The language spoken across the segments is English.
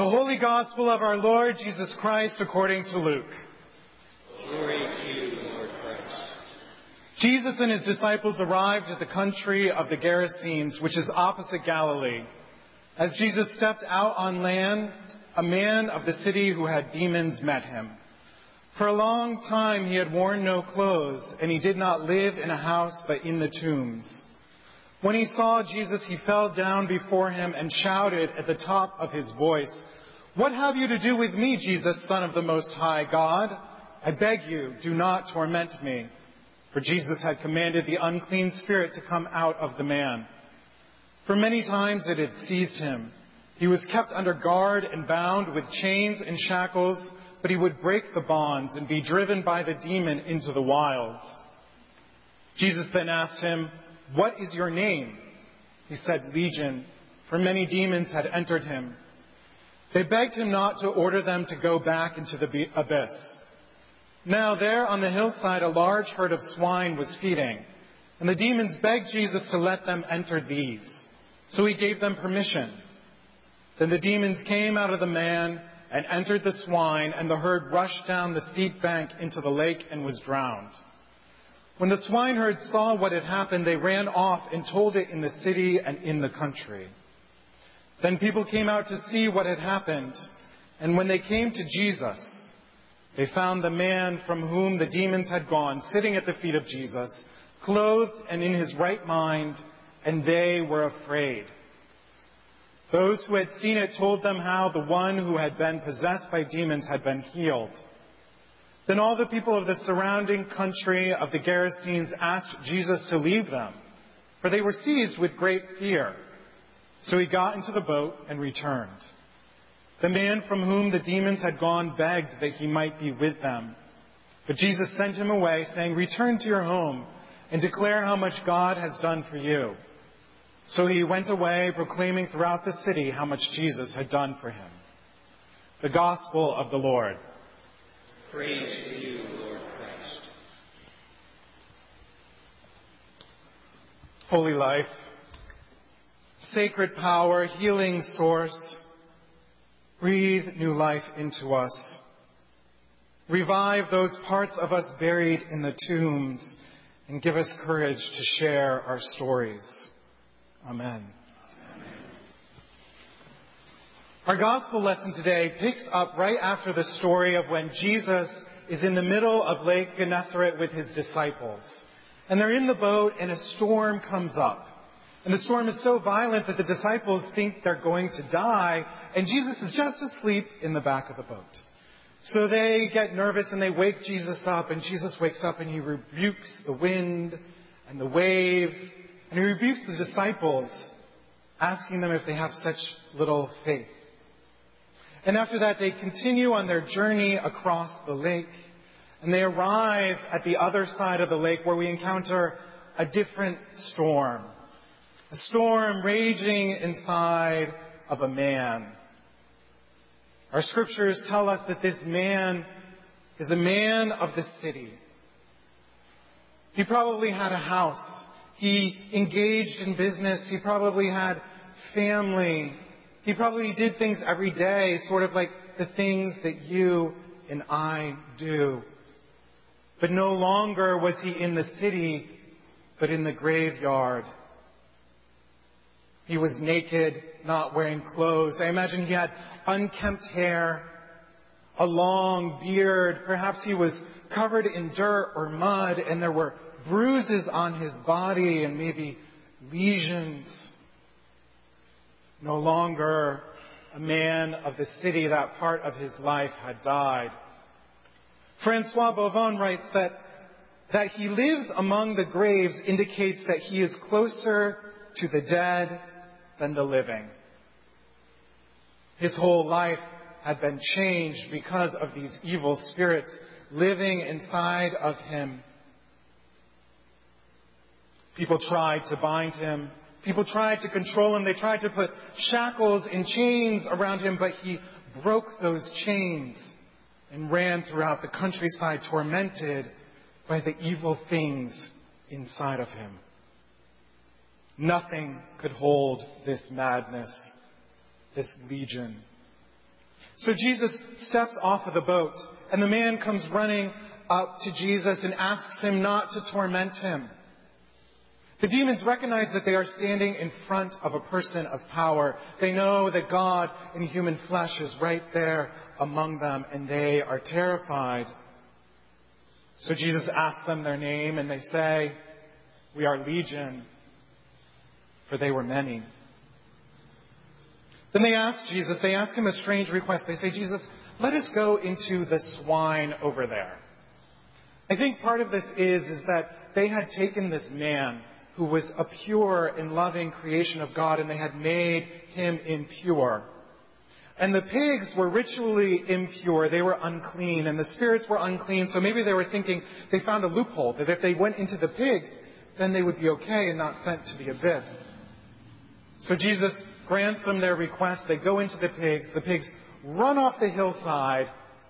The Holy Gospel of our Lord Jesus Christ according to Luke. Glory to you, Lord Christ. Jesus and his disciples arrived at the country of the Gerasenes, which is opposite Galilee. As Jesus stepped out on land, a man of the city who had demons met him. For a long time he had worn no clothes, and he did not live in a house but in the tombs. When he saw Jesus, he fell down before him and shouted at the top of his voice, What have you to do with me, Jesus, Son of the Most High God? I beg you, do not torment me. For Jesus had commanded the unclean spirit to come out of the man. For many times it had seized him. He was kept under guard and bound with chains and shackles, but he would break the bonds and be driven by the demon into the wilds. Jesus then asked him, what is your name? He said, Legion, for many demons had entered him. They begged him not to order them to go back into the abyss. Now there on the hillside a large herd of swine was feeding, and the demons begged Jesus to let them enter these. So he gave them permission. Then the demons came out of the man and entered the swine, and the herd rushed down the steep bank into the lake and was drowned. When the swineherds saw what had happened, they ran off and told it in the city and in the country. Then people came out to see what had happened, and when they came to Jesus, they found the man from whom the demons had gone sitting at the feet of Jesus, clothed and in his right mind, and they were afraid. Those who had seen it told them how the one who had been possessed by demons had been healed. Then all the people of the surrounding country of the Gerasenes asked Jesus to leave them, for they were seized with great fear. So he got into the boat and returned. The man from whom the demons had gone begged that he might be with them. But Jesus sent him away, saying, Return to your home and declare how much God has done for you. So he went away, proclaiming throughout the city how much Jesus had done for him. The Gospel of the Lord. Praise to you, Lord Christ. Holy life, sacred power, healing source, breathe new life into us. Revive those parts of us buried in the tombs and give us courage to share our stories. Amen. Our gospel lesson today picks up right after the story of when Jesus is in the middle of Lake Gennesaret with his disciples. And they're in the boat and a storm comes up. And the storm is so violent that the disciples think they're going to die, and Jesus is just asleep in the back of the boat. So they get nervous and they wake Jesus up, and Jesus wakes up and he rebukes the wind and the waves, and he rebukes the disciples, asking them if they have such little faith. And after that, they continue on their journey across the lake. And they arrive at the other side of the lake where we encounter a different storm. A storm raging inside of a man. Our scriptures tell us that this man is a man of the city. He probably had a house. He engaged in business. He probably had family. He probably did things every day, sort of like the things that you and I do. But no longer was he in the city, but in the graveyard. He was naked, not wearing clothes. I imagine he had unkempt hair, a long beard. Perhaps he was covered in dirt or mud, and there were bruises on his body and maybe lesions no longer a man of the city, that part of his life had died. Francois Bovon writes that, that he lives among the graves indicates that he is closer to the dead than the living. His whole life had been changed because of these evil spirits living inside of him. People tried to bind him People tried to control him. They tried to put shackles and chains around him, but he broke those chains and ran throughout the countryside tormented by the evil things inside of him. Nothing could hold this madness, this legion. So Jesus steps off of the boat, and the man comes running up to Jesus and asks him not to torment him. The demons recognize that they are standing in front of a person of power. They know that God in human flesh is right there among them, and they are terrified. So Jesus asks them their name, and they say, We are Legion, for they were many. Then they ask Jesus, they ask him a strange request. They say, Jesus, let us go into the swine over there. I think part of this is, is that they had taken this man who was a pure and loving creation of God and they had made him impure. And the pigs were ritually impure. They were unclean and the spirits were unclean. So maybe they were thinking they found a loophole that if they went into the pigs, then they would be okay and not sent to the abyss. So Jesus grants them their request. They go into the pigs. The pigs run off the hillside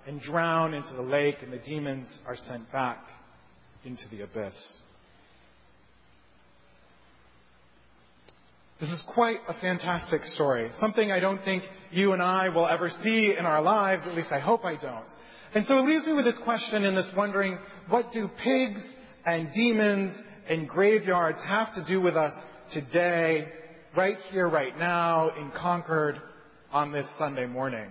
and drown into the lake, and the demons are sent back into the abyss. This is quite a fantastic story. Something I don't think you and I will ever see in our lives, at least I hope I don't. And so it leaves me with this question and this wondering, what do pigs and demons and graveyards have to do with us today, right here, right now, in Concord, on this Sunday morning?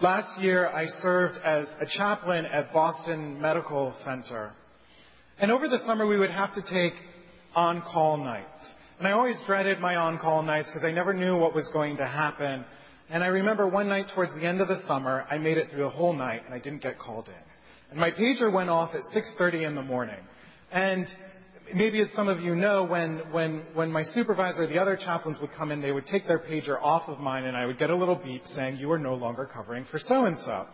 Last year, I served as a chaplain at Boston Medical Center. And over the summer, we would have to take on-call nights. And I always dreaded my on-call nights because I never knew what was going to happen. And I remember one night towards the end of the summer, I made it through the whole night and I didn't get called in. And my pager went off at 6.30 in the morning. And maybe as some of you know, when, when, when my supervisor, the other chaplains would come in, they would take their pager off of mine and I would get a little beep saying, you are no longer covering for so-and-so.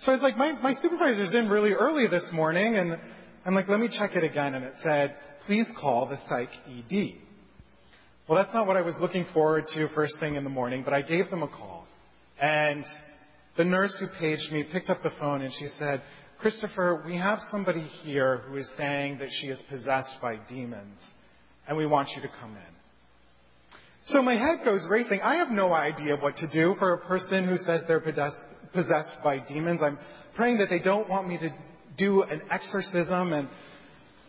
So I was like, my, my supervisor's in really early this morning and I'm like, let me check it again. And it said, please call the psych ED. Well, that's not what I was looking forward to first thing in the morning, but I gave them a call. And the nurse who paged me picked up the phone and she said, Christopher, we have somebody here who is saying that she is possessed by demons, and we want you to come in. So my head goes racing. I have no idea what to do for a person who says they're possessed by demons. I'm praying that they don't want me to do an exorcism, and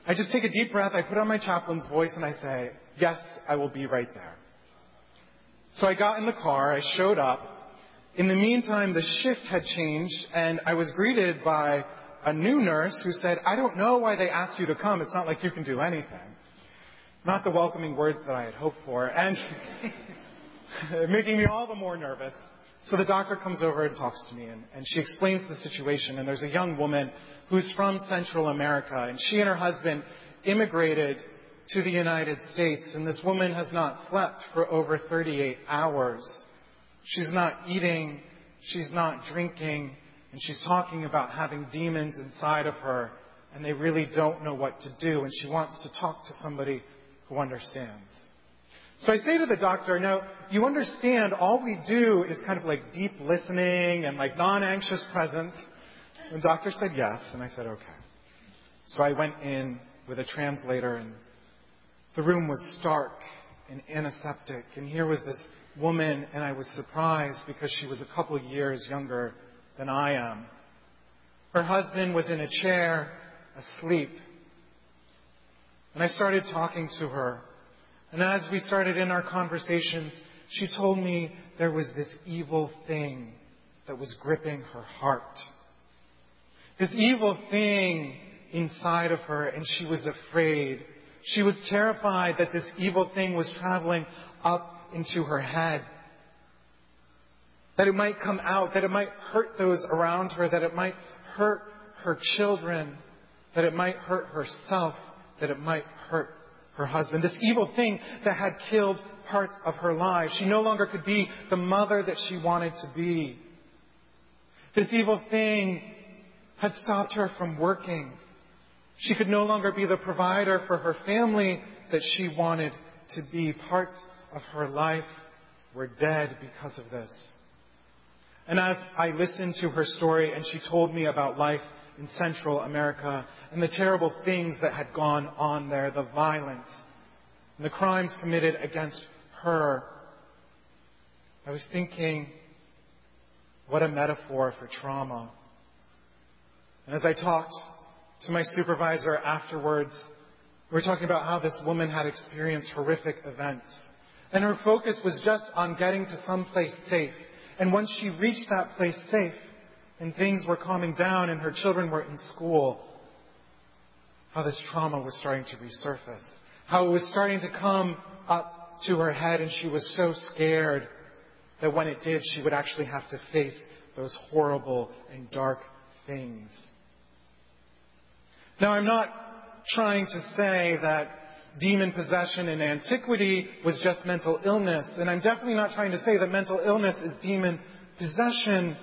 I just take a deep breath. I put on my chaplain's voice, and I say, Yes, I will be right there. So I got in the car, I showed up. In the meantime, the shift had changed, and I was greeted by a new nurse who said, I don't know why they asked you to come. It's not like you can do anything. Not the welcoming words that I had hoped for, and making me all the more nervous. So the doctor comes over and talks to me, and, and she explains the situation. And there's a young woman who's from Central America, and she and her husband immigrated to the United States, and this woman has not slept for over 38 hours. She's not eating, she's not drinking, and she's talking about having demons inside of her, and they really don't know what to do, and she wants to talk to somebody who understands. So I say to the doctor, now, you understand all we do is kind of like deep listening and like non-anxious presence. And the doctor said yes, and I said okay. So I went in with a translator and the room was stark and antiseptic, and here was this woman, and I was surprised because she was a couple years younger than I am. Her husband was in a chair, asleep. And I started talking to her. And as we started in our conversations, she told me there was this evil thing that was gripping her heart. This evil thing inside of her, and she was afraid she was terrified that this evil thing was traveling up into her head. That it might come out, that it might hurt those around her, that it might hurt her children, that it might hurt herself, that it might hurt her husband. This evil thing that had killed parts of her life. She no longer could be the mother that she wanted to be. This evil thing had stopped her from working. She could no longer be the provider for her family that she wanted to be. Parts of her life were dead because of this. And as I listened to her story and she told me about life in Central America and the terrible things that had gone on there, the violence and the crimes committed against her, I was thinking, What a metaphor for trauma. And as I talked to my supervisor afterwards, we were talking about how this woman had experienced horrific events. And her focus was just on getting to some place safe. And once she reached that place safe, and things were calming down and her children were in school, how this trauma was starting to resurface. How it was starting to come up to her head and she was so scared that when it did, she would actually have to face those horrible and dark things. Now, I'm not trying to say that demon possession in antiquity was just mental illness, and I'm definitely not trying to say that mental illness is demon possession.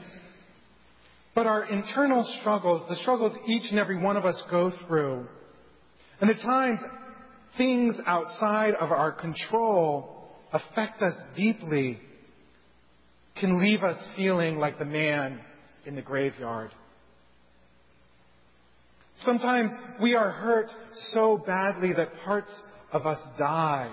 But our internal struggles, the struggles each and every one of us go through, and the times things outside of our control affect us deeply, can leave us feeling like the man in the graveyard. Sometimes we are hurt so badly that parts of us die.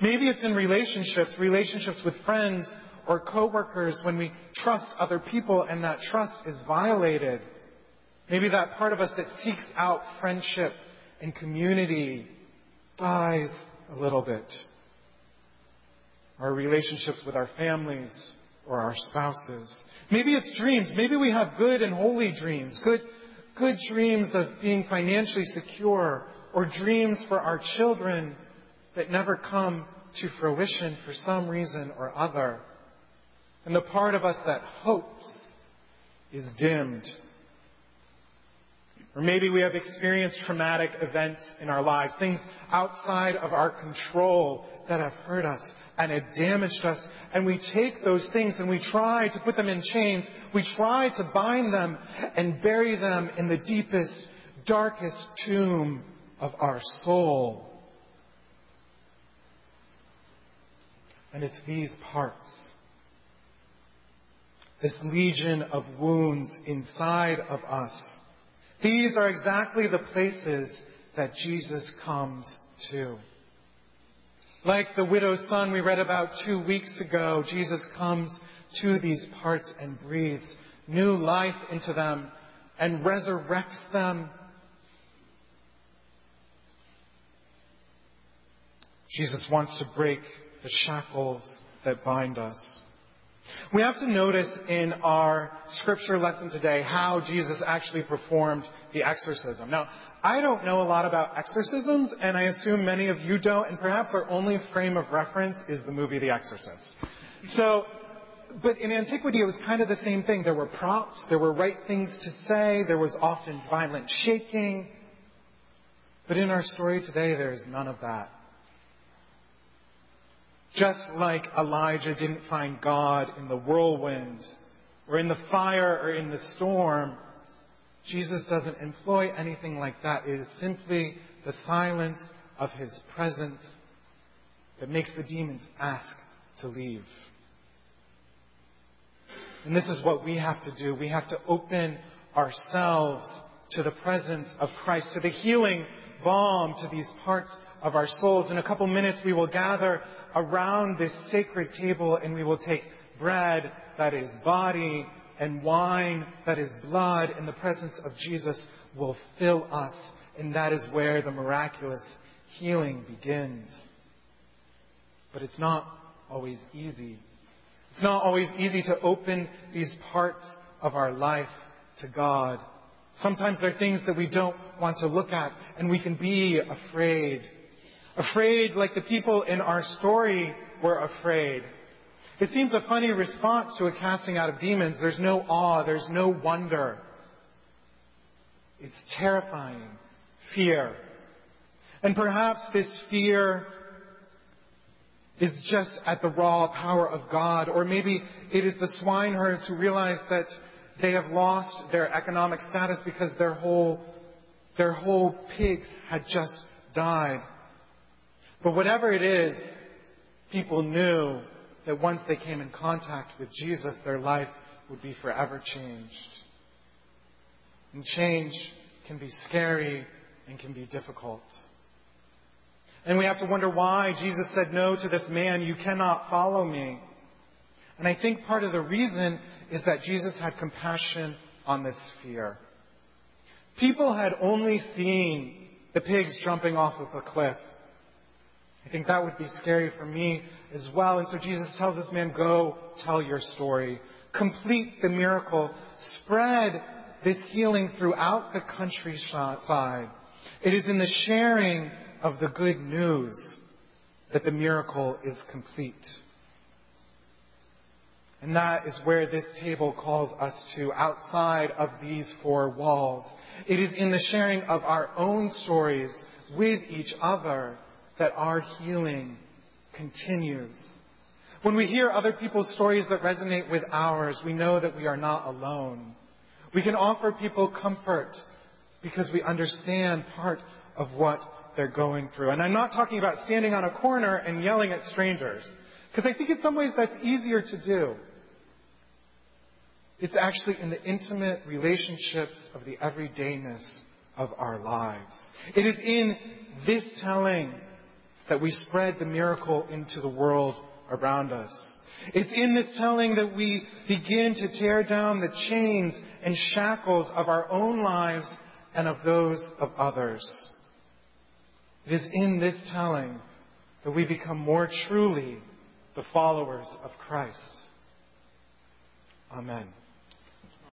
Maybe it's in relationships, relationships with friends or coworkers when we trust other people and that trust is violated. Maybe that part of us that seeks out friendship and community dies a little bit. Our relationships with our families or our spouses. Maybe it's dreams. Maybe we have good and holy dreams, good good dreams of being financially secure or dreams for our children that never come to fruition for some reason or other. And the part of us that hopes is dimmed. Or maybe we have experienced traumatic events in our lives, things outside of our control that have hurt us and have damaged us. And we take those things and we try to put them in chains. We try to bind them and bury them in the deepest, darkest tomb of our soul. And it's these parts, this legion of wounds inside of us these are exactly the places that Jesus comes to. Like the widow's son we read about two weeks ago, Jesus comes to these parts and breathes new life into them and resurrects them. Jesus wants to break the shackles that bind us. We have to notice in our scripture lesson today how Jesus actually performed the exorcism. Now, I don't know a lot about exorcisms, and I assume many of you don't, and perhaps our only frame of reference is the movie The Exorcist. So, but in antiquity it was kind of the same thing. There were props, there were right things to say, there was often violent shaking. But in our story today, there's none of that. Just like Elijah didn't find God in the whirlwind or in the fire or in the storm, Jesus doesn't employ anything like that. It is simply the silence of his presence that makes the demons ask to leave. And this is what we have to do. We have to open ourselves to the presence of Christ, to the healing balm to these parts of our souls. In a couple minutes, we will gather around this sacred table and we will take bread that is body and wine that is blood and the presence of Jesus will fill us. And that is where the miraculous healing begins. But it's not always easy. It's not always easy to open these parts of our life to God. Sometimes there are things that we don't want to look at, and we can be afraid. Afraid like the people in our story were afraid. It seems a funny response to a casting out of demons. There's no awe, there's no wonder. It's terrifying. Fear. And perhaps this fear is just at the raw power of God, or maybe it is the swineherds who realize that they have lost their economic status because their whole, their whole pigs had just died. But whatever it is, people knew that once they came in contact with Jesus, their life would be forever changed. And change can be scary and can be difficult. And we have to wonder why Jesus said no to this man, you cannot follow me. And I think part of the reason is that Jesus had compassion on this fear. People had only seen the pigs jumping off of a cliff. I think that would be scary for me as well. And so Jesus tells this man, go tell your story. Complete the miracle. Spread this healing throughout the countryside. It is in the sharing of the good news that the miracle is complete. And that is where this table calls us to outside of these four walls. It is in the sharing of our own stories with each other that our healing continues. When we hear other people's stories that resonate with ours, we know that we are not alone. We can offer people comfort because we understand part of what they're going through. And I'm not talking about standing on a corner and yelling at strangers, because I think in some ways that's easier to do. It's actually in the intimate relationships of the everydayness of our lives. It is in this telling that we spread the miracle into the world around us. It's in this telling that we begin to tear down the chains and shackles of our own lives and of those of others. It is in this telling that we become more truly the followers of Christ. Amen.